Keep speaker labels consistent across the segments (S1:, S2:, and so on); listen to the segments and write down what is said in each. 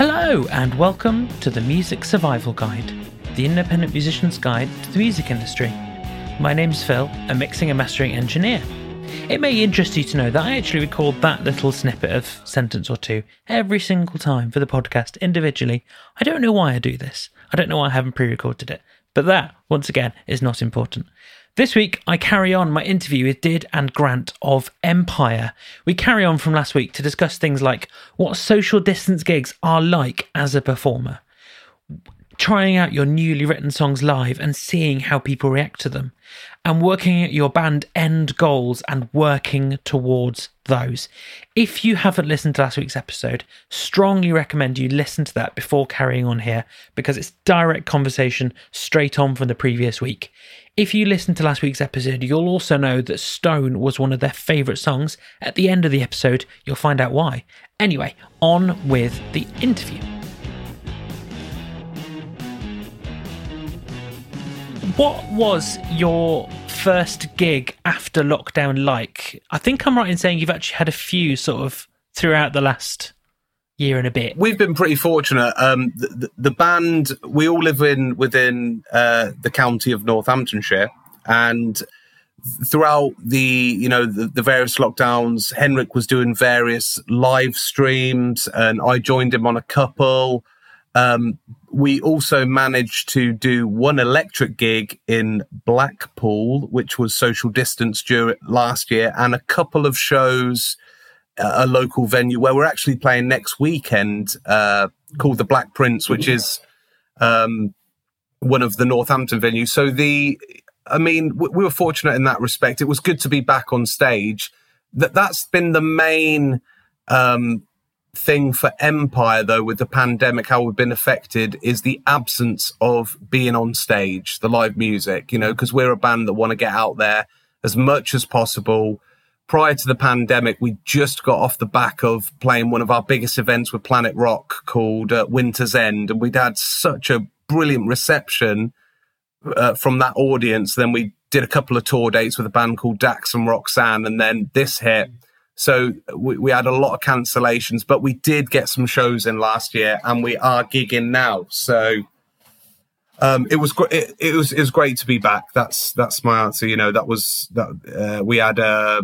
S1: Hello, and welcome to the Music Survival Guide, the independent musician's guide to the music industry. My name's Phil, a mixing and mastering engineer. It may interest you to know that I actually record that little snippet of sentence or two every single time for the podcast individually. I don't know why I do this. I don't know why I haven't pre recorded it. But that, once again, is not important. This week, I carry on my interview with Did and Grant of Empyre. We carry on from last week to discuss things like what social distance gigs are like as a performer, trying out your newly written songs live and seeing how people react to them, and working at your band end goals and working towards those. If you haven't listened to last week's episode, strongly recommend you listen to that before carrying on here because it's direct conversation straight on from the previous week. If you listened to last week's episode, you'll also know that Stone was one of their favourite songs. At the end of the episode, you'll find out why. Anyway, on with the interview. What was your first gig after lockdown like? I think I'm right in saying you've actually had a few sort of throughout the last year and a bit.
S2: We've been pretty fortunate. Um, the, the, band we all live in within uh, the county of Northamptonshire, and throughout the you know the, the, various lockdowns, Henrik was doing various live streams, and I joined him on a couple. Um, we also managed to do one electric gig in Blackpool, which was social distance during last year, and a couple of shows a local venue where we're actually playing next weekend uh, called the Black Prince, which is um, one of the Northampton venues. So the, I mean, we, we were fortunate in that respect. It was good to be back on stage. That that's been the main um, thing for Empyre, though, with the pandemic, how we've been affected is the absence of being on stage, the live music, you know, because we're a band that want to get out there as much as possible. Prior to the pandemic, we just got off the back of playing one of our biggest events with Planet Rock called uh, Winter's End. And we'd had such a brilliant reception uh, from that audience. Then we did a couple of tour dates with a band called Dax and Roxanne. And then this hit so we, we had a lot of cancellations, but we did get some shows in last year, and we are gigging now. So um, it was great. It, it, was it was great to be back. That's that's my answer. You know, that was that uh, we had a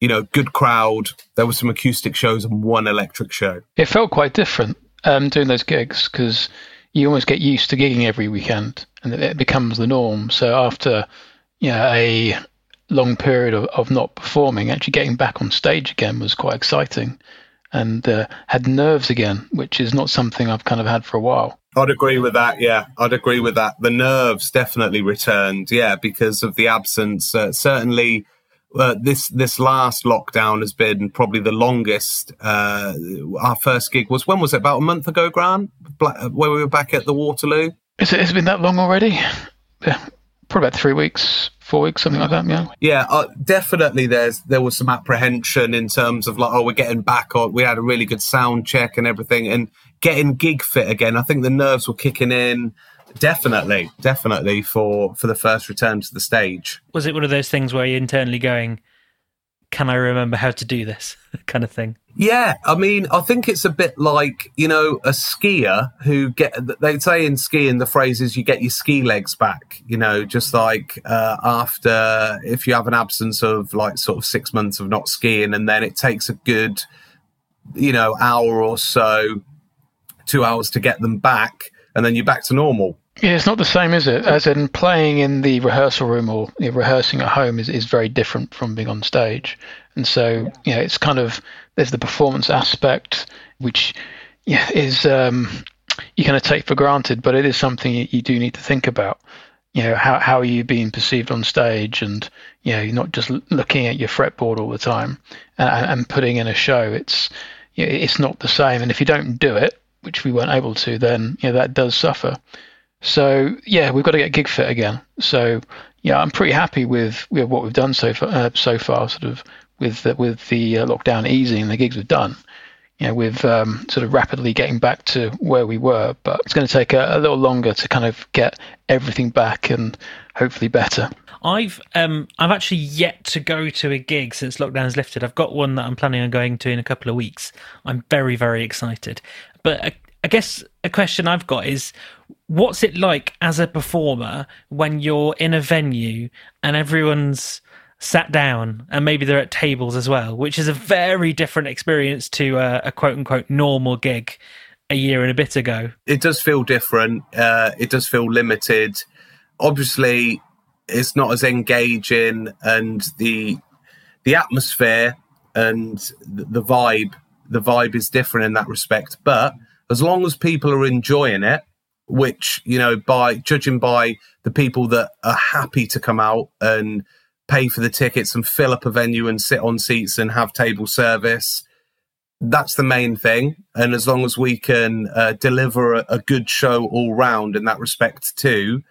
S2: you know good crowd. There were some acoustic shows and one electric show.
S3: It felt quite different um, doing those gigs because you almost get used to gigging every weekend, and it becomes the norm. So after you know, a long period of, of not performing, actually getting back on stage again was quite exciting and uh, had nerves again, which is not something I've kind of had for a while.
S2: I'd agree with that. Yeah, I'd agree with that. The nerves definitely returned. Yeah, because of the absence. Uh, certainly, uh, this this last lockdown has been probably the longest. Uh, our first gig was when was it? About a month ago, Grant, where we were back at the Waterloo.
S3: Is it? Has it been that long already? Yeah, probably about three weeks, four weeks, something like that. Yeah.
S2: Yeah, uh, definitely. There's there was some apprehension in terms of like, oh, we're getting back. Or we had a really good sound check and everything, and getting gig fit again. I think the nerves were kicking in. Definitely, definitely for for the first return to the stage.
S1: Was it one of those things where you're internally going, "Can I remember how to do this?" kind of thing?
S2: Yeah, I mean, I think it's a bit like you know a skier who get they say in skiing the phrase is you get your ski legs back. You know, just like uh, after if you have an absence of like sort of six months of not skiing, and then it takes a good you know hour or so, two hours to get them back, and then you're back to normal.
S3: Yeah, it's not the same, is it? As in playing in the rehearsal room or you know, rehearsing at home is, is very different from being on stage. And so, you know, it's kind of there's the performance aspect, which yeah, is um, you kind of take for granted, but it is something you, you, do need to think about. You know, how how are you being perceived on stage, and you know, you're not just looking at your fretboard all the time and, and putting in a show. It's you know, it's not the same, and if you don't do it, which we weren't able to, then you know, that does suffer. So yeah, we've got to get gig fit again. So yeah, I'm pretty happy with, with what we've done so far. Uh, so far, sort of with the, with the uh, lockdown easing the gigs we've done, you know, with um, sort of rapidly getting back to where we were. But it's going to take a, a, little longer to kind of get everything back and hopefully better.
S1: I've um, I've actually yet to go to a gig since lockdown's lifted. I've got one that I'm planning on going to in a couple of weeks. I'm very very excited. But I guess a question I've got is what's it like as a performer when you're in a venue and everyone's sat down and maybe they're at tables as well, which is a very different experience to a, a quote unquote normal gig a year and a bit ago.
S2: It does feel different. Uh, it does feel limited. Obviously, it's not as engaging, and the the atmosphere and the vibe the vibe is different in that respect. But as long as people are enjoying it, which you know, by judging by the people that are happy to come out and pay for the tickets and fill up a venue and sit on seats and have table service, that's the main thing. And as long as we can uh, deliver a, a good show all round in that respect too,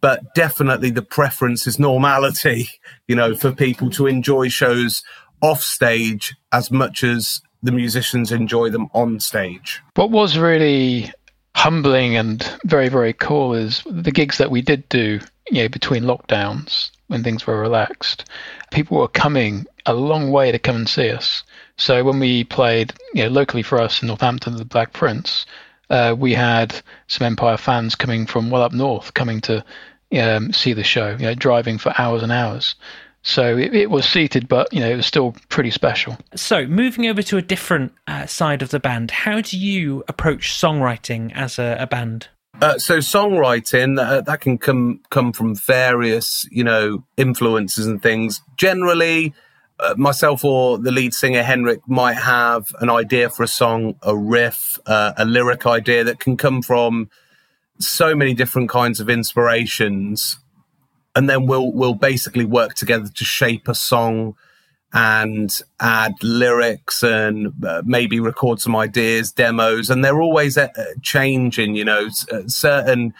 S2: but definitely the preference is normality, you know, for people to enjoy shows off stage as much as the musicians enjoy them on stage.
S3: What was really humbling and very, very cool is the gigs that we did do, you know, between lockdowns when things were relaxed. People were coming a long way to come and see us. So when we played, you know, locally for us in Northampton, the Black Prince, uh, we had some Empyre fans coming from well up north, coming to um, see the show, you know, driving for hours and hours. So it, it, was seated, but you know it was still pretty special.
S1: So moving over to a different uh, side of the band, how do you approach songwriting as a, a band?
S2: Uh, so songwriting uh, that can come come from various you know influences and things. Generally, uh, myself or the lead singer Henrik might have an idea for a song, a riff, uh, a lyric idea that can come from so many different kinds of inspirations and then we'll we'll basically work together to shape a song and add lyrics and uh, maybe record some ideas, demos, and they're always uh, changing. You know, uh, certain.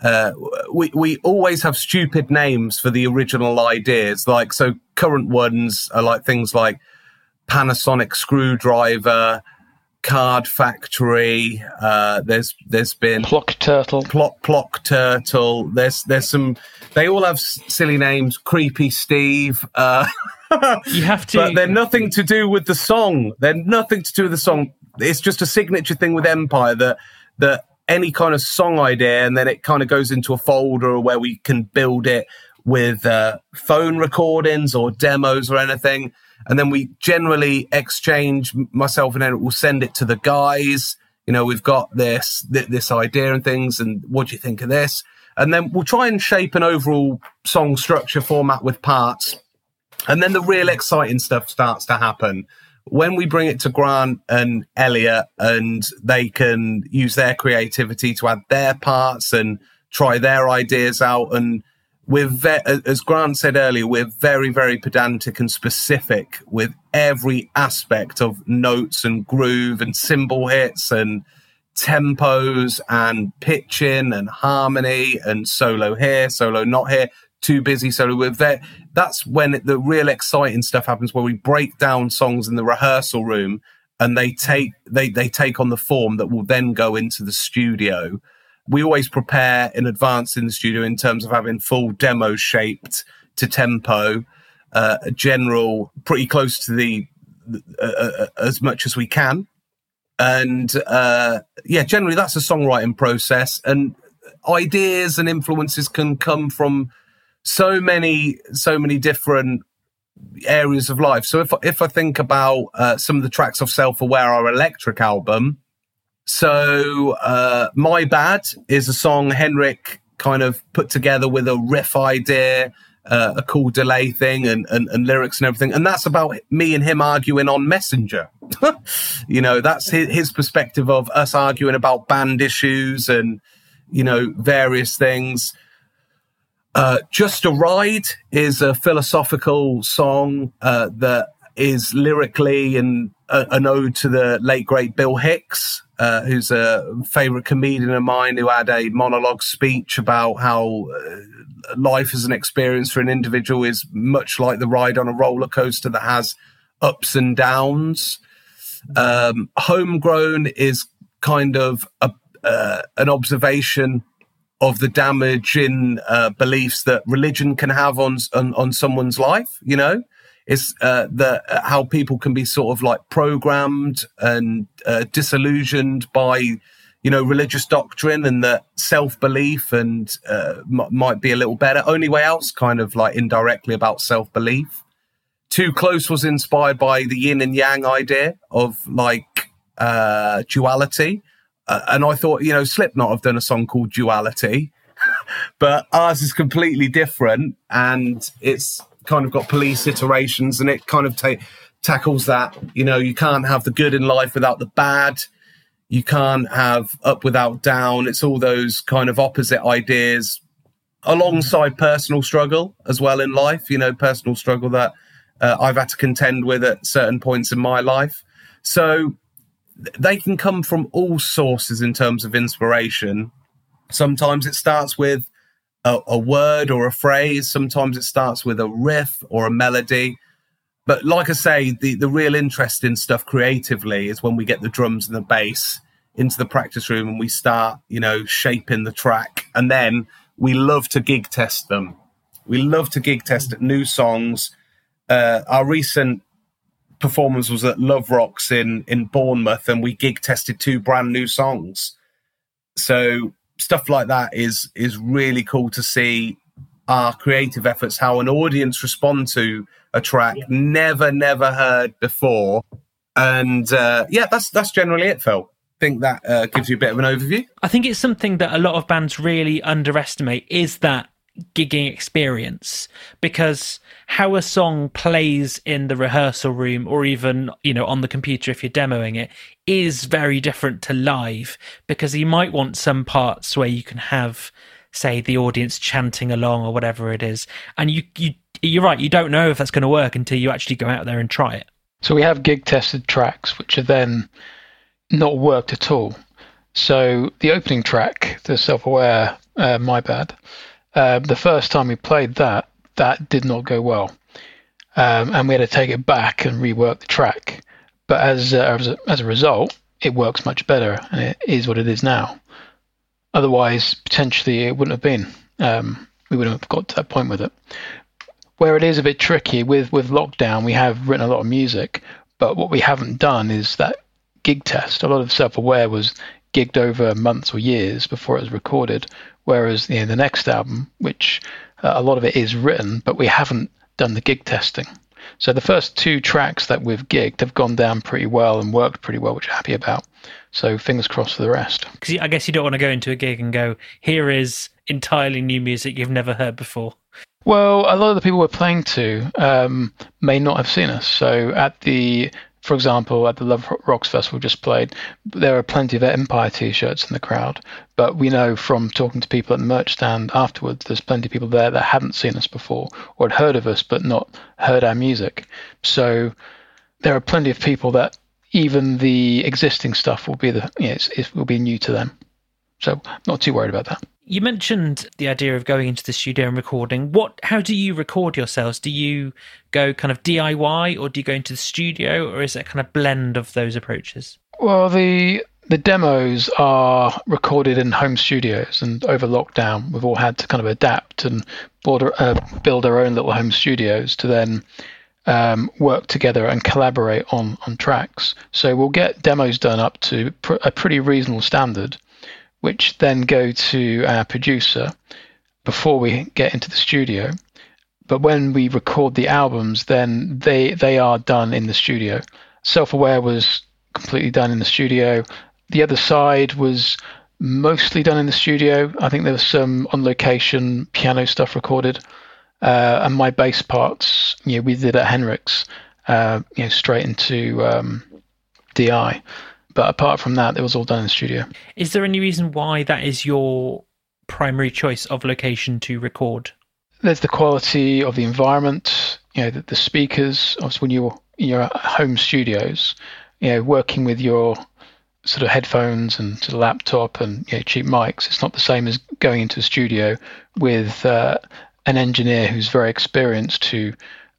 S2: Uh, we we always have stupid names for the original ideas. Like so, current ones are like things like Panasonic screwdriver, Card Factory. Uh, there's there's been
S3: Plock Turtle.
S2: Plock Plock Turtle. There's there's some. They all have silly names. Creepy Steve. Uh,
S1: you have to,
S2: but they're nothing to do with the song. They're nothing to do with the song. It's just a signature thing with Empyre that that any kind of song idea, and then it kind of goes into a folder where we can build it with uh, phone recordings or demos or anything and then we generally exchange myself and Henrik will send it to the guys. You know, we've got this th- this idea and things, and what do you think of this? And then we'll try and shape an overall song structure format with parts, and then the real exciting stuff starts to happen when we bring it to Grant and Elliot, and they can use their creativity to add their parts and try their ideas out and we're ve- as Grant said earlier, we're very, very pedantic and specific with every aspect of notes and groove and cymbal hits and tempos and pitching and harmony and solo here, solo not here, too busy solo. We're ve- that's when the real exciting stuff happens, where we break down songs in the rehearsal room and they take they they take on the form that will then go into the studio we always prepare in advance in the studio in terms of having full demos shaped to tempo, uh, general, pretty close to the uh, uh, uh, as much as we can. And uh, yeah, generally that's a songwriting process, and ideas and influences can come from so many, so many different areas of life. So if if I think about uh, some of the tracks of Self Aware, our electric album, so, uh, My Bad is a song Henrik kind of put together with a riff idea, uh, a cool delay thing, and, and, and, lyrics and everything. And that's about me and him arguing on Messenger. you know, that's his, his perspective of us arguing about band issues and, you know, various things. Uh, Just a Ride is a philosophical song uh, that is lyrically and a, an ode to the late great Bill Hicks, uh, who's a favorite comedian of mine who had a monologue speech about how uh, life as an experience for an individual is much like the ride on a roller coaster that has ups and downs. Um, homegrown is kind of a, uh, an observation of the damage in uh, beliefs that religion can have on, on, on someone's life. You know, is uh, the uh, how people can be sort of like programmed and uh, disillusioned by you know, religious doctrine and that self belief and uh, m- might be a little better. Only Way Out's kind of like indirectly about self belief. Too Close was inspired by the yin and yang idea of like uh, duality. Uh, and I thought, you know, Slipknot have done a song called Duality, but ours is completely different. And it's kind of got police iterations and it kind of ta- tackles that, you know, you can't have the good in life without the bad you can't have up without down. It's all those kind of opposite ideas alongside personal struggle as well in life, you know, personal struggle that uh, I've had to contend with at certain points in my life. So they can come from all sources in terms of inspiration. Sometimes it starts with a, a word or a phrase, sometimes it starts with a riff or a melody. But like I say, the, the real interesting stuff creatively is when we get the drums and the bass into the practice room and we start, you know, shaping the track. And then we love to gig test them. We love to gig test new songs. Uh, our recent performance was at Love Rocks in in Bournemouth, and we gig tested two brand new songs. So stuff like that is is really cool to see our creative efforts, how an audience respond to a track yeah. never, never heard before. And uh, yeah, that's that's generally it, Phil. think that uh, gives you a bit of an overview.
S1: I think it's something that a lot of bands really underestimate is that gigging experience because how a song plays in the rehearsal room or even you know on the computer if you're demoing it is very different to live because you might want some parts where you can have say the audience chanting along or whatever it is. And you you you're right you don't know if that's going to work until you actually go out there and try it.
S3: So we have gig tested tracks which are then not worked at all. So the opening track the self-aware uh, my bad uh, the first time we played that that did not go well um, and we had to take it back and rework the track but as, uh, as, a, as a result it works much better and it is what it is now Otherwise, potentially it wouldn't have been. Um, we wouldn't have got to that point with it. Where it is a bit tricky with with lockdown, we have written a lot of music, but what we haven't done is that gig test. A lot of self-aware was gigged over months or years before it was recorded. Whereas you know, the next album, which uh, a lot of it is written, but we haven't done the gig testing. So the first two tracks that we've gigged have gone down pretty well and worked pretty well, which I'm happy about. So fingers crossed for the rest.
S1: Because I guess you don't want to go into a gig and go, here is entirely new music you've never heard before.
S3: Well, a lot of the people we're playing to um, may not have seen us. So at the for example, at the Love Rocks Festival just played, there are plenty of Empyre t-shirts in the crowd. But we know from talking to people at the merch stand afterwards, there's plenty of people there that hadn't seen us before or had heard of us but not heard our music. So there are plenty of people that even the existing stuff will be the you know, it will be new to them. So not too worried about that.
S1: You mentioned the idea of going into the studio and recording. What? How do you record yourselves? Do you go kind of DIY, or do you go into the studio, or is it kind of blend of those approaches?
S3: Well, the the demos are recorded in home studios, and over lockdown, we've all had to kind of adapt and build, uh, build our own little home studios to then um, work together and collaborate on on tracks. So we'll get demos done up to pr- a pretty reasonable standard which then go to our producer before we get into the studio. But when we record the albums, then they they are done in the studio. Self Aware was completely done in the studio. The other side was mostly done in the studio. I think there was some on location piano stuff recorded, uh, and my bass parts, you know, we did at Henrik's, uh, you know, straight into um, DI. But apart from that, it was all done in the studio.
S1: Is there any reason why that is your primary choice of location to record?
S3: There's the quality of the environment, you know, the, the speakers. Obviously, when you're in your home studios, you know, working with your sort of headphones and sort of laptop and you know, cheap mics, it's not the same as going into a studio with uh, an engineer who's very experienced, who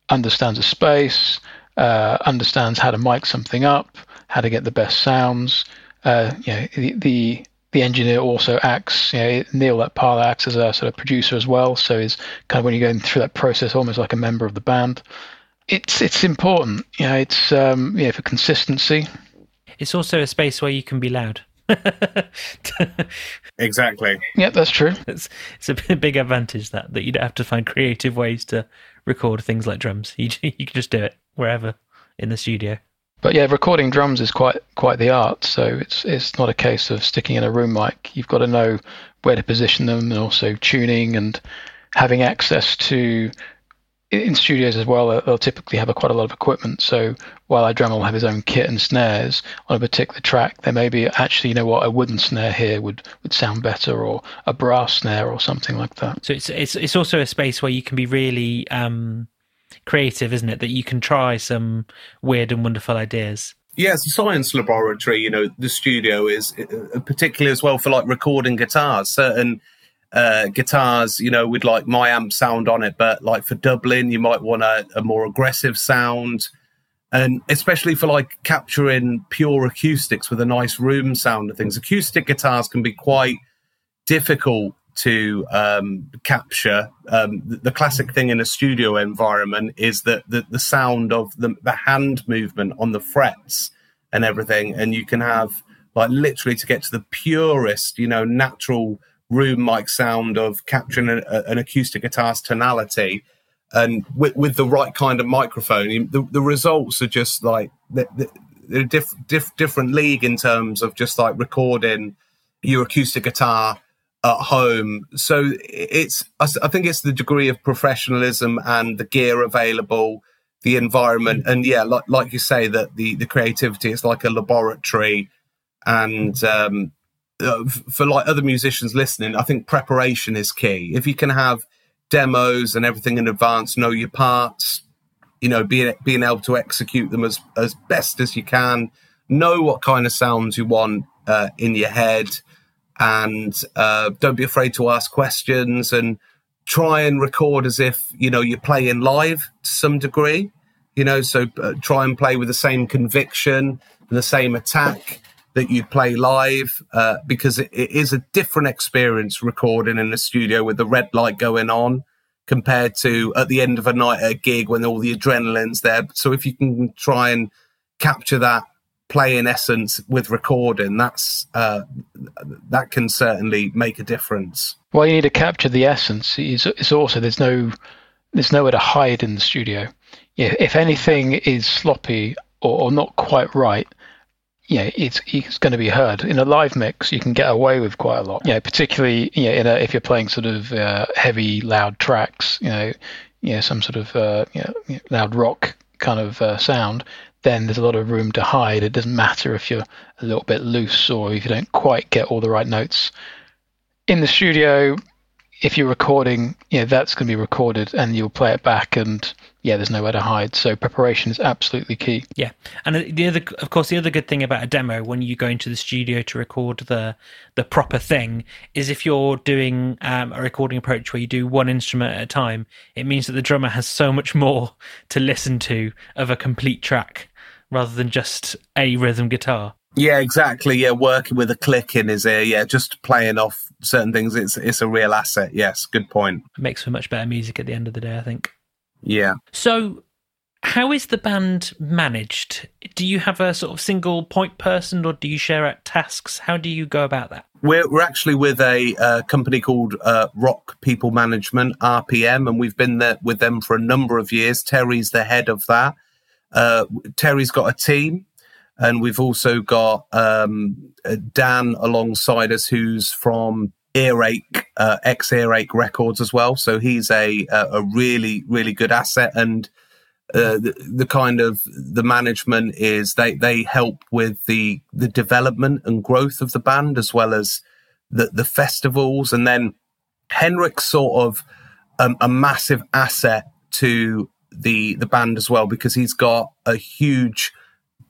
S3: understands a space, uh, understands how to mic something up, how to get the best sounds. Uh, you know, the, the, the engineer also acts. You know, Neil that part acts as a sort of producer as well. So he's kind of when you're going through that process, almost like a member of the band. It's it's important. You know, it's um, you know, for consistency.
S1: It's also a space where you can be loud.
S2: exactly.
S3: Yeah, that's true.
S1: It's it's a big advantage that that you don't have to find creative ways to record things like drums. You you can just do it wherever in the studio.
S3: But yeah, recording drums is quite quite the art. So it's it's not a case of sticking in a room mic. You've got to know where to position them, and also tuning and having access to in studios as well, they'll typically have a, quite a lot of equipment. So while iDrummer will have his own kit and snares on a particular track, there may be actually, you know what, a wooden snare here would, would sound better, or a brass snare, or something like that.
S1: So it's it's it's also a space where you can be really um, creative, isn't it? That you can try some weird and wonderful ideas.
S2: Yeah, science laboratory. You know, the studio is uh, particularly as well for like recording guitars. Certain uh, guitars, you know, with like my amp sound on it, but like for Dublin, you might want a, a more aggressive sound. And especially for like capturing pure acoustics with a nice room sound and things, acoustic guitars can be quite difficult to um, capture. Um, the, the, classic thing in a studio environment is that the, the sound of the, the hand movement on the frets and everything. And you can have like literally to get to the purest, you know, natural room mic sound of capturing a, a, an acoustic guitar's tonality and with, with, the right kind of microphone the, the results are just like a diff, diff, different league in terms of just like recording your acoustic guitar at home. So it's i think it's the degree of professionalism and the gear available the environment and yeah like, like you say that the the creativity is like a laboratory. And um, uh, for like other musicians listening, I think preparation is key. If you can have demos and everything in advance, know your parts, you know, being being able to execute them as as best as you can, know what kind of sounds you want uh, in your head, and uh, don't be afraid to ask questions and try and record as if you know you're playing live to some degree. You know, so uh, try and play with the same conviction and the same attack that you play live uh, because it, it is a different experience recording in the studio with the red light going on compared to at the end of a night at a gig when all the adrenaline's there. So if you can try and capture that play in essence with recording, that's uh, that can certainly make a difference.
S3: Well, you need to capture the essence. It's, it's also there's no there's nowhere to hide in the studio. Yeah, if anything is sloppy or, or not quite right, yeah, it's it's going to be heard in a live mix. You can get away with quite a lot. Yeah, particularly yeah, in a, if you're playing sort of uh, heavy, loud tracks. You know, yeah, some sort of uh, you know, loud rock kind of uh, sound. Then there's a lot of room to hide. It doesn't matter if you're a little bit loose or if you don't quite get all the right notes. In the studio, if you're recording, yeah, that's going to be recorded and you'll play it back and yeah, there's nowhere to hide. So preparation is absolutely key.
S1: Yeah, and the other, of course, the other good thing about a demo when you go into the studio to record the the proper thing is if you're doing um, a recording approach where you do one instrument at a time, it means that the drummer has so much more to listen to of a complete track rather than just a rhythm guitar.
S2: Yeah, exactly. Yeah, working with a click in his ear. Yeah, just playing off certain things. It's it's a real asset. Yes, good point.
S1: It makes for much better music at the end of the day, I think.
S2: Yeah.
S1: So, how is the band managed? Do you have a sort of single point person or do you share out tasks? How do you go about that?
S2: We're, we're actually with a uh, company called uh, Rock People Management, RPM, and we've been there with them for a number of years. Terry's the head of that. Uh, Terry's got a team, and we've also got um, uh, Dan alongside us, who's from Earache, uh, ex Earache Records as well. So he's a a really really good asset, and uh, the, the, kind of the management is they they help with the the development and growth of the band as well as the the festivals, and then Henrik's sort of um, a massive asset to the the band as well because he's got a huge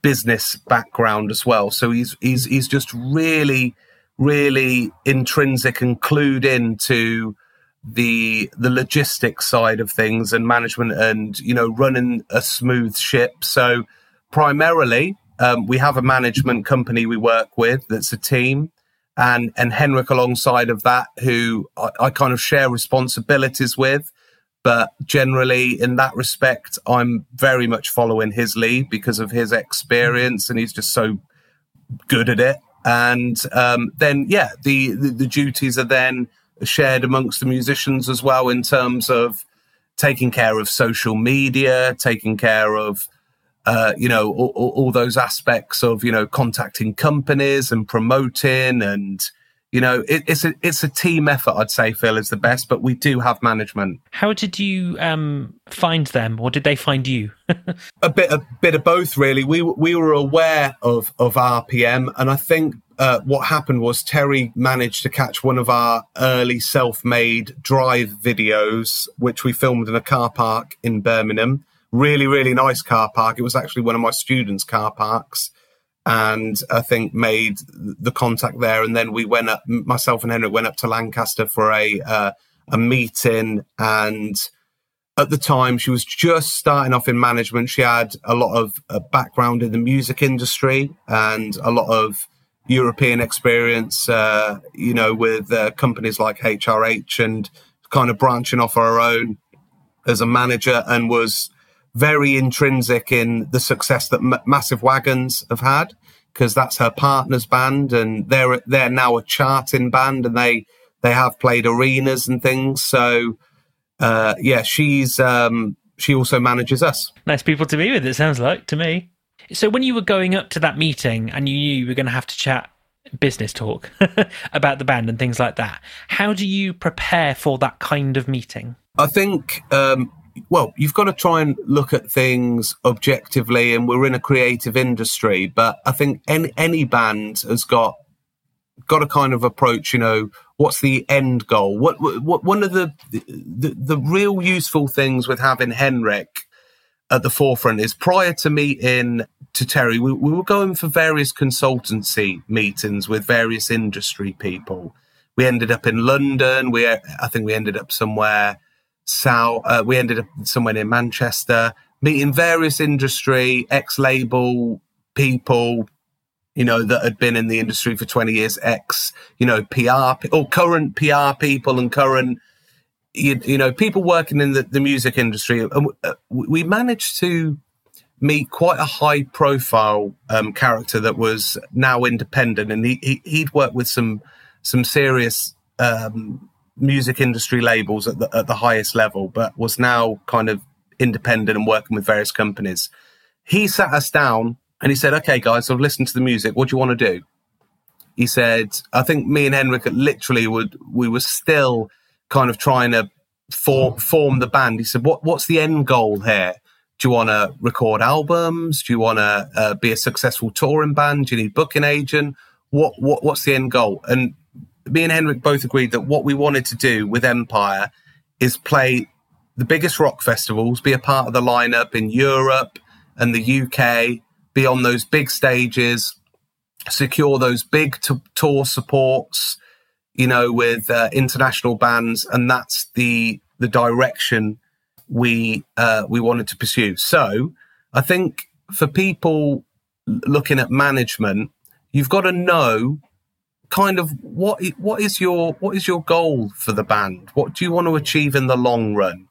S2: business background as well. So he's he's he's just really really intrinsic and clued into the the logistics side of things and management and you know running a smooth ship so primarily um, we have a management company we work with that's a team and and henrik alongside of that who I, I kind of share responsibilities with but generally in that respect i'm very much following his lead because of his experience and he's just so good at it. And um, then yeah, the, the the duties are then shared amongst the musicians as well in terms of taking care of social media, taking care of uh, you know all, all, those aspects of you know contacting companies and promoting and you know it, it's a it's a team effort i'd say phil is the best but we do have management
S1: how did you um, find them or did they find you
S2: a bit a bit of both really we we were aware of of rpm and i think uh, what happened was Terry managed to catch one of our early self-made drive videos, which we filmed in a car park in Birmingham. Really, really nice car park. It was actually one of my students' car parks and I think made the contact there. And then we went up, myself and Henrik went up to Lancaster for a uh, a meeting. And at the time, she was just starting off in management. She had a lot of uh, background in the music industry and a lot of European experience, uh, you know, with uh, companies like HRH and kind of branching off her own as a manager and was very intrinsic in the success that M- Massive Wagons have had because that's her partner's band, and they're they're now a charting band, and they they have played arenas and things. So uh, yeah, she's um, she also manages us.
S1: Nice people to be with. It sounds like to me. So when you were going up to that meeting and you knew you were going to have to chat business talk about the band and things like that, how do you prepare for that kind of meeting?
S2: I think um, well, you've got to try and look at things objectively, and we're in a creative industry. But I think any any band has got got a kind of approach. You know, what's the end goal? What, what one of the, the the real useful things with having Henrik at the forefront is prior to meeting to Terry, we, we were going for various consultancy meetings with various industry people. We ended up in London. We I think we ended up somewhere South. Uh, we ended up somewhere near Manchester, meeting various industry ex label people, you know, that had been in the industry for 20 years, ex, you know, PR or current PR people and current, you, you know, people working in the, the music industry. And uh, we managed to meet quite a high profile um, character that was now independent and he, he, would worked with some, some serious um, music industry labels at the, at the highest level, but was now kind of independent and working with various companies. He sat us down and he said, "Okay, guys, I've listened to the music. What do you want to do?" He said, "I think me and Henrik literally would we were still kind of trying to for, form the band." He said, "What what's the end goal here?" Do you want to record albums? Do you want to uh, be a successful touring band? Do you need booking agent? What what what's the end goal? And me and Henrik both agreed that what we wanted to do with Empyre is play the biggest rock festivals, be a part of the lineup in Europe and the UK, be on those big stages, secure those big t- tour supports, you know, with uh, international bands, and that's the the direction we uh, we wanted to pursue. So, I think for people looking at management, you've got to know kind of what what is your what is your goal for the band? What do you want to achieve in the long run?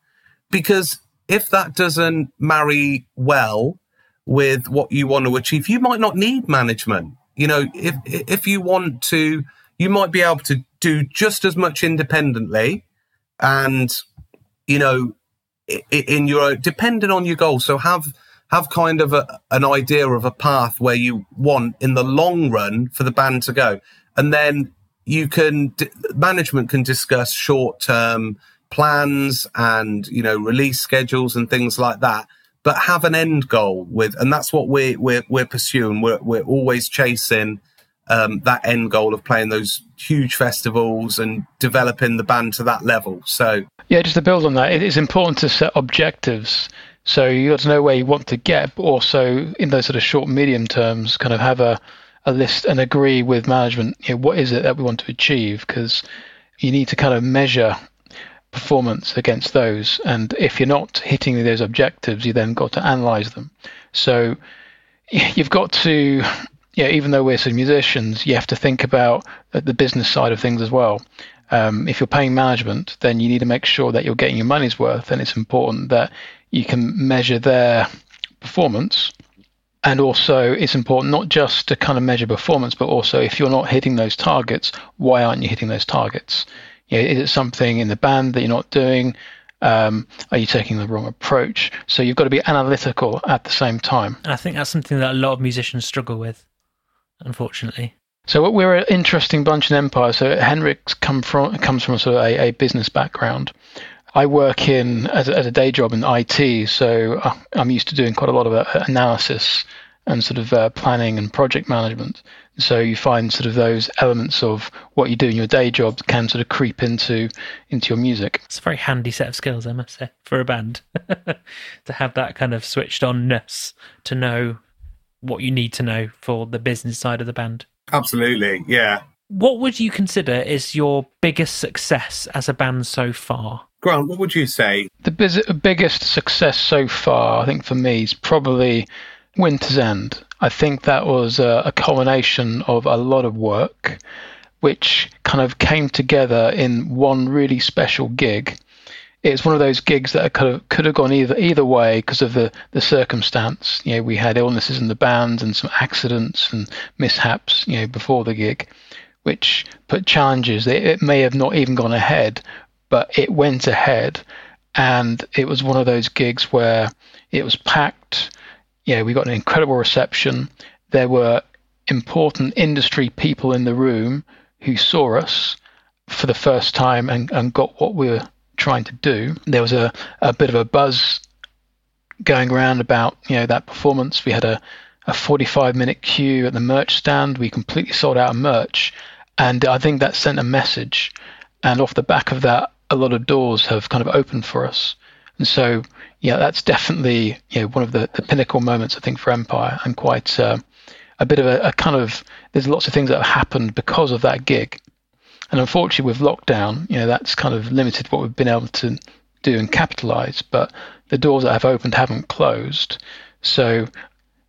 S2: Because if that doesn't marry well with what you want to achieve, you might not need management. You know, if if you want to, you might be able to do just as much independently, and you know, in your depending on your goal. So have have kind of a, an idea of a path where you want in the long run for the band to go and then you can management can discuss short term plans and you know release schedules and things like that but have an end goal with and that's what we're we're, we're pursuing. We're, we're always chasing um, that end goal of playing those huge festivals and developing the band to that level. So
S3: yeah just to build on that it is important to set objectives. So you got to know where you want to get but also in those sort of short medium terms kind of have a a list and agree with management you know, what is it that we want to achieve? Because you need to kind of measure performance against those. And if you're not hitting those objectives you then got to analyze them. So you've got to yeah even though we're of musicians you have to think about the business side of things as well. Um, if you're paying management then you need to make sure that you're getting your money's worth and it's important that you can measure their performance And also, it's important not just to kind of measure performance, but also if you're not hitting those targets, why aren't you hitting those targets? You know, is it something in the band that you're not doing? Um, are you taking the wrong approach? So you've got to be analytical at the same time.
S1: I think that's something that a lot of musicians struggle with, unfortunately.
S3: So we're an interesting bunch in Empyre. So Henrik come from comes from sort of a, a business background. I work in as a, as a, day job in IT, so uh, I'm used to doing quite a lot of uh, analysis and sort of uh, planning and project management. So you find sort of those elements of what you do in your day job can sort of creep into into your music.
S1: It's a very handy set of skills, I must say, for a band to have that kind of switched onness to know what you need to know for the business side of the band.
S2: Absolutely, yeah.
S1: What would you consider is your biggest success as a band so far?
S2: Grant, what would you say?
S3: The biz- biggest success so far, I think for me, is probably Winter's End. I think that was a, a culmination of a lot of work, which kind of came together in one really special gig. It's one of those gigs that could have, could have gone either either way because of the, the circumstance. You know, we had illnesses in the band and some accidents and mishaps. You know, before the gig, which put challenges. It, it may have not even gone ahead, but it went ahead, and it was one of those gigs where it was packed yeah, we got an incredible reception. There were important industry people in the room who saw us for the first time and, and got what we were trying to do. There was a, a bit of a buzz going around about you know that performance. We had a, a 45 minute queue at the merch stand. We completely sold out merch, and I think that sent a message. And off the back of that, a lot of doors have kind of opened for us. And so yeah, that's definitely you know one of the, the pinnacle moments I think for Empyre, and quite uh, a bit of a, a, kind of there's lots of things that have happened because of that gig, and unfortunately with lockdown, you know that's kind of limited what we've been able to do and capitalize. But the doors that have opened haven't closed, so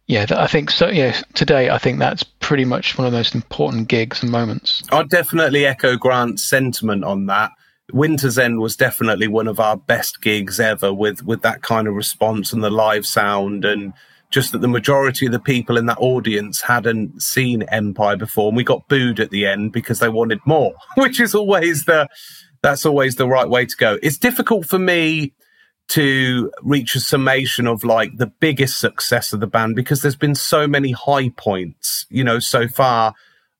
S3: yeah, I think so. Yeah, today I think that's pretty much one of the most important gigs and moments.
S2: I'd definitely echo Grant's sentiment on that. Winter's End was definitely one of our best gigs ever with with that kind of response and the live sound and just that the majority of the people in that audience hadn't seen Empyre before and we got booed at the end because they wanted more, which is always the that's always the right way to go. It's difficult for me to reach a summation of like the biggest success of the band because there's been so many high points, you know, so far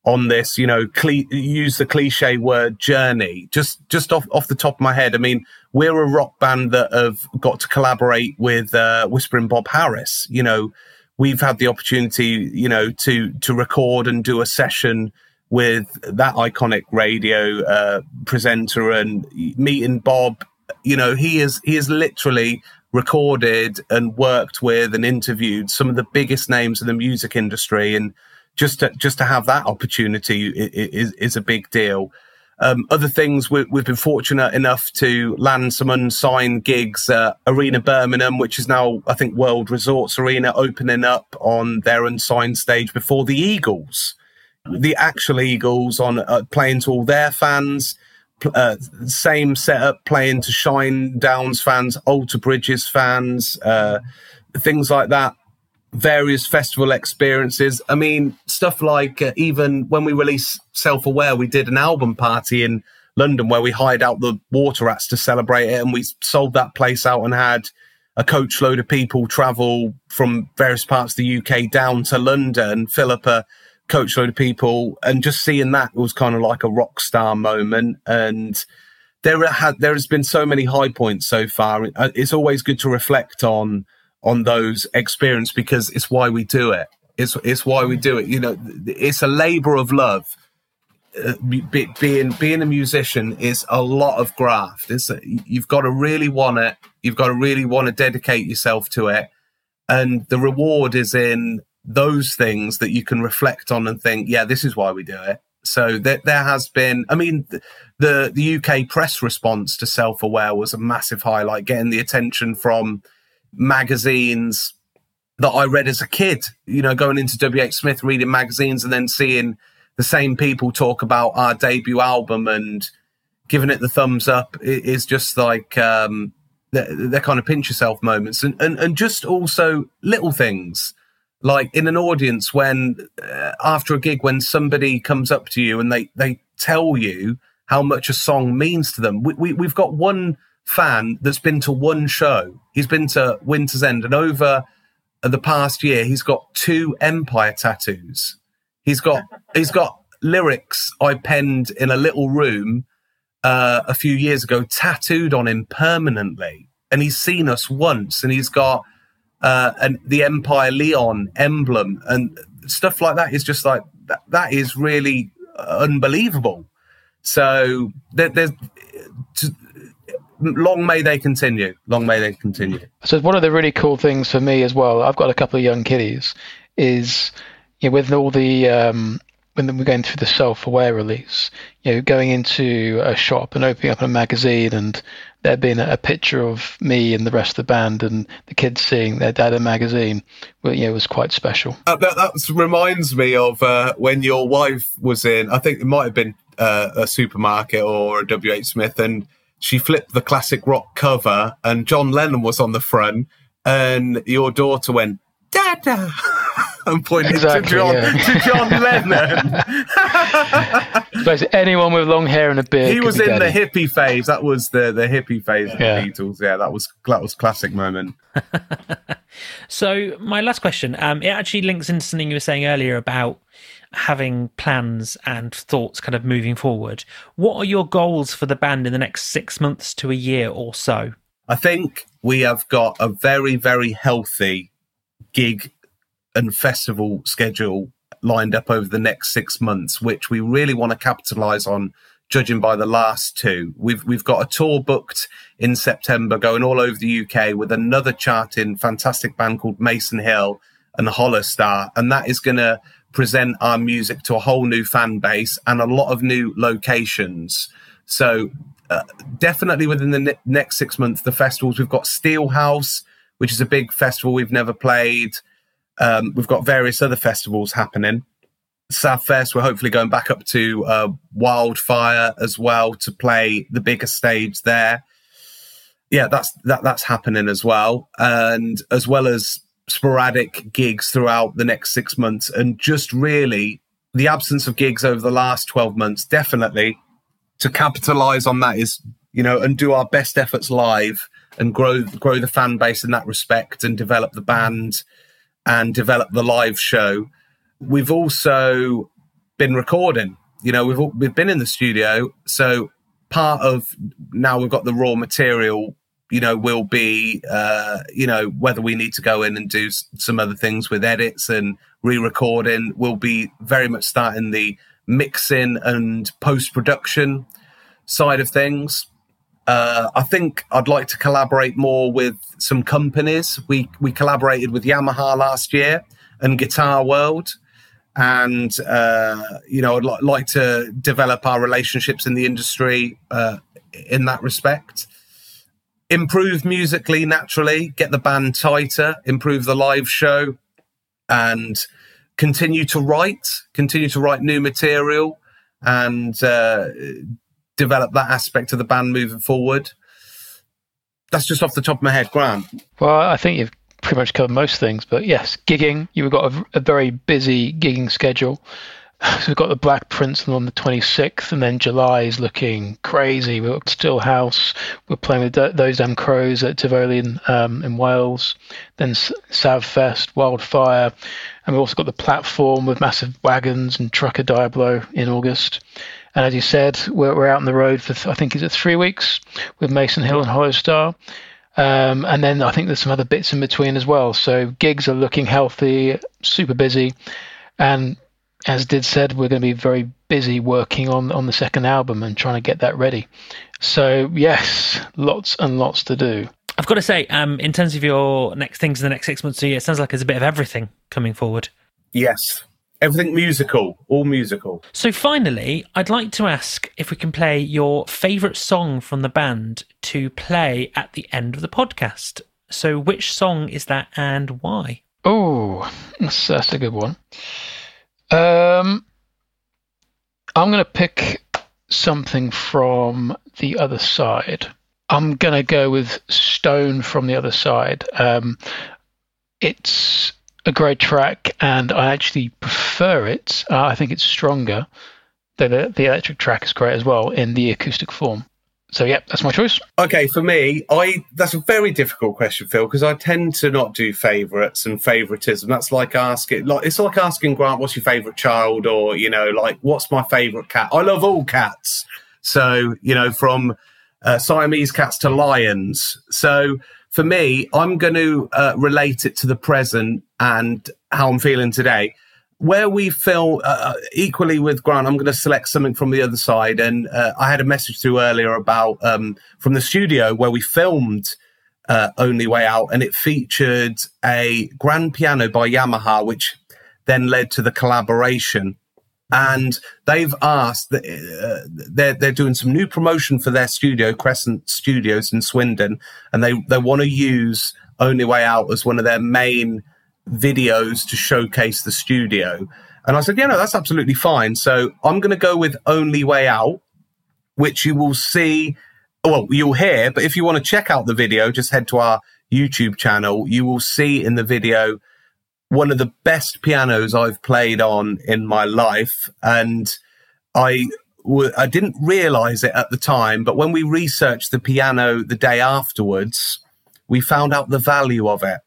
S2: on this, you know, cli- use the cliche word journey. Just just off off the top of my head, I mean, we're a rock band that have got to collaborate with uh, Whispering Bob Harris. You know, we've had the opportunity, you know, to to record and do a session with that iconic radio uh, presenter and meeting Bob. You know, he is he is literally recorded and worked with and interviewed some of the biggest names in the music industry and just to just to have that opportunity is is a big deal. Um, other things we, have been fortunate enough to land some unsigned gigs at Arena Birmingham, which is now I think World Resorts Arena, opening up on their unsigned stage before the Eagles, the actual Eagles on uh, playing to all their fans. Uh, same setup playing to Shinedowns fans, Alter Bridges fans, uh, things like that various festival experiences. I mean, stuff like uh, even when we released Self Aware, we did an album party in London where we hired out the water rats to celebrate it, and we sold that place out and had a coach load of people travel from various parts of the UK down to London, fill up a coach load of people, and just seeing that was kind of like a rock star moment. And there had there has been so many high points so far. Uh, it's always good to reflect on on those experience because it's why we do it. It's it's why we do it. You know, it's a labor of love. Uh, be, being being a musician is a lot of graft. It's a, you've got to really want it. You've got to really want to dedicate yourself to it, and the reward is in those things that you can reflect on and think, yeah, this is why we do it. So there, there has been. I mean, the the UK press response to Self Aware was a massive highlight, getting the attention from magazines that I read as a kid, you know, going into WH Smith, reading magazines and then seeing the same people talk about our debut album and giving it the thumbs up is just like, um, they're, they're kind of pinch yourself moments and, and, and just also little things like in an audience when uh, after a gig when somebody comes up to you and they they tell you how much a song means to them. We, we we've got one fan that's been to one show. He's been to Winter's End and over the past year he's got two Empyre tattoos. He's got he's got lyrics I penned in a little room uh, a few years ago tattooed on him permanently. And he's seen us once and he's got uh, and the Empyre Leon emblem and stuff like that is just like that, that is really unbelievable. So there, there's to, long may they continue. Long may they continue.
S3: So one of the really cool things for me as well, I've got a couple of young kiddies, is you know, with all the um, when we're going through the self-aware release, you know, going into a shop and opening up a magazine and there being a, picture of me and the rest of the band and the kids seeing their dad in a magazine, well, you know, was quite special.
S2: Uh, that, that reminds me of uh, when your wife was in, I think it might have been uh, a supermarket or a WH Smith, and she flipped the classic rock cover and John Lennon was on the front and your daughter went, Dada! and pointed exactly, to John yeah. to John
S3: Lennon. Basically, anyone with long hair and a beard.
S2: He was in daddy. the hippie phase. That was the the hippie phase of the Beatles. Yeah, that was that was classic moment.
S1: so my last question, um, it actually links into something you were saying earlier about having plans and thoughts kind of moving forward. What are your goals for the band in the next six months to a year or so?
S2: I think we have got a very, very healthy gig and festival schedule lined up over the next six months, which we really want to capitalize on. Judging by the last two, we've we've got a tour booked in September, going all over the UK with another charting fantastic band called Mason Hill and the Hollowstar, and that is going to present our music to a whole new fan base and a lot of new locations. So uh, definitely within the ne- next six months, the festivals we've got Steelhouse, which is a big festival we've never played. Um, we've got various other festivals happening. Savfest, we're hopefully going back up to uh, Wildfire as well to play the bigger stage there. Yeah, that's that that's happening as well, and as well as sporadic gigs throughout the next six months, and just really the absence of gigs over the last twelve months, definitely to capitalize on that is you know and do our best efforts live and grow grow the fan base in that respect and develop the band and develop the live show. We've also been recording. You know, we've we've been in the studio, so part of now we've got the raw material. You know, will be uh, you know whether we need to go in and do some other things with edits and re-recording. We'll be very much starting the mixing and post production side of things. Uh, I think I'd like to collaborate more with some companies. We we collaborated with Yamaha last year and Guitar World, and uh, you know I'd li- like to develop our relationships in the industry uh, in that respect. Improve musically, naturally, get the band tighter, improve the live show, and continue to write, continue to write new material, and uh, develop that aspect of the band moving forward? That's just off the top of my head, Grant.
S3: Well, I think you've pretty much covered most things, but yes, gigging. You've got a, a very busy gigging schedule. So we've got the Black Prince on the 26th, and then July is looking crazy. We've got Steelhouse. We're playing with those damn crows at Tivoli in, um, in Wales. Then Savfest, Wildfire, and we've also got the platform with massive wagons and Trucker Diablo in August. And as you said, we're, we're out on the road for I think is it three weeks with Mason Hill and Hollowstar. Um, and then I think there's some other bits in between as well. So gigs are looking healthy, super busy, and as Did said, we're going to be very busy working on on the second album and trying to get that ready. So yes, lots and lots to do.
S1: I've got to say, um, in terms of your next things in the next six months, year, it sounds like there's a bit of everything coming forward.
S2: Yes, Everything musical, all musical.
S1: So finally, I'd like to ask if we can play your favourite song from the band to play at the end of the podcast. So which song is that and why?
S3: Oh, that's, that's a good one. Um, I'm going to pick something from the other side. I'm going to go with Stone from the other side. Um, it's
S4: a great track, and I actually prefer it. Uh, I think it's stronger. The, the electric track is great as well in the acoustic form. So yeah, that's my choice.
S2: Okay, for me, I that's a very difficult question, Phil, because I tend to not do favourites and favouritism. That's like asking, like it's like asking Grant, "What's your favourite child?" or you know, like, "What's my favourite cat?" I love all cats, so you know, from uh, Siamese cats to lions. So for me, I'm going to uh, relate it to the present and how I'm feeling today where we feel uh, uh, equally with Grant, I'm going to select something from the other side. And uh, I had a message through earlier about um, from the studio where we filmed uh, Only Way Out, and it featured a grand piano by Yamaha, which then led to the collaboration. And they've asked that uh, they're they're doing some new promotion for their studio, Crescent Studios in Swindon, and they they want to use Only Way Out as one of their main videos to showcase the studio. And I said, yeah, no, that's absolutely fine. So I'm going to go with Only Way Out, which you will see, well, you'll hear, but if you want to check out the video, just head to our YouTube channel. You will see in the video one of the best pianos I've played on in my life. And I, w- I didn't realize it at the time, but when we researched the piano the day afterwards, we found out the value of it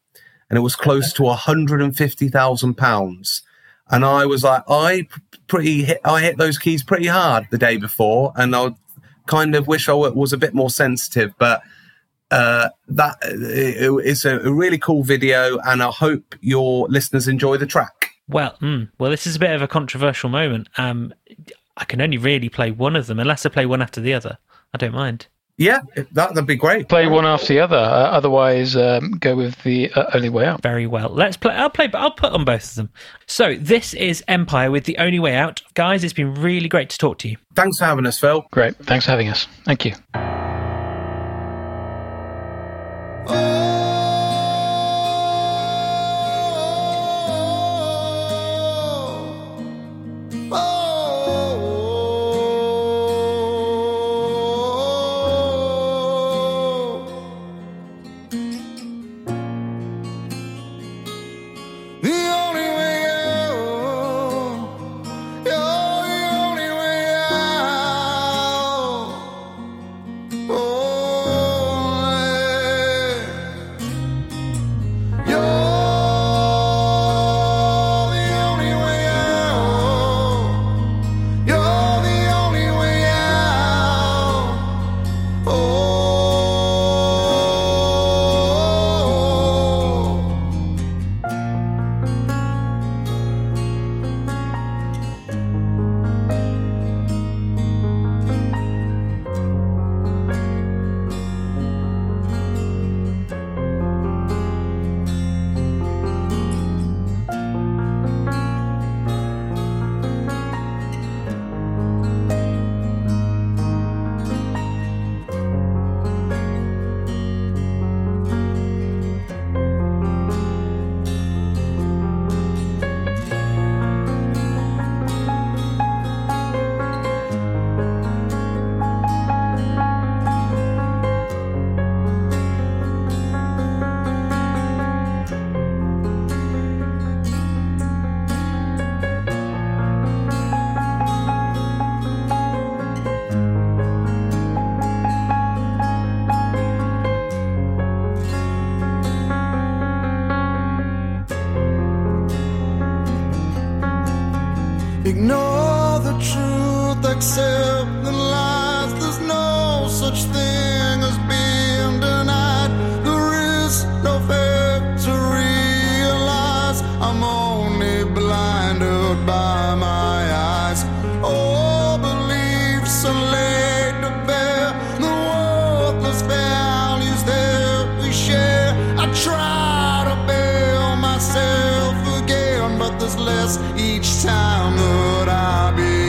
S2: and it was close to hundred and fifty thousand pounds. And I was like, I pretty hit, I hit those keys pretty hard the day before, and I kind of wish I was a bit more sensitive, but uh, that it, it's a, really cool video, and I hope your listeners enjoy the track.
S1: Well, mm, well, this is a bit of a controversial moment. Um, I can only really play one of them, unless I play one after the other. I don't mind.
S2: Yeah, that, would be great.
S4: Play one after the other. Uh, otherwise, um, go with the uh, only way out.
S1: Very well. Let's play. I'll play. But I'll put on both of them. So this is Empyre with the only way out, guys. It's been really great to talk to you.
S2: Thanks for having us, Phil.
S4: Great. Thanks for having us. Thank you. less each time that I be.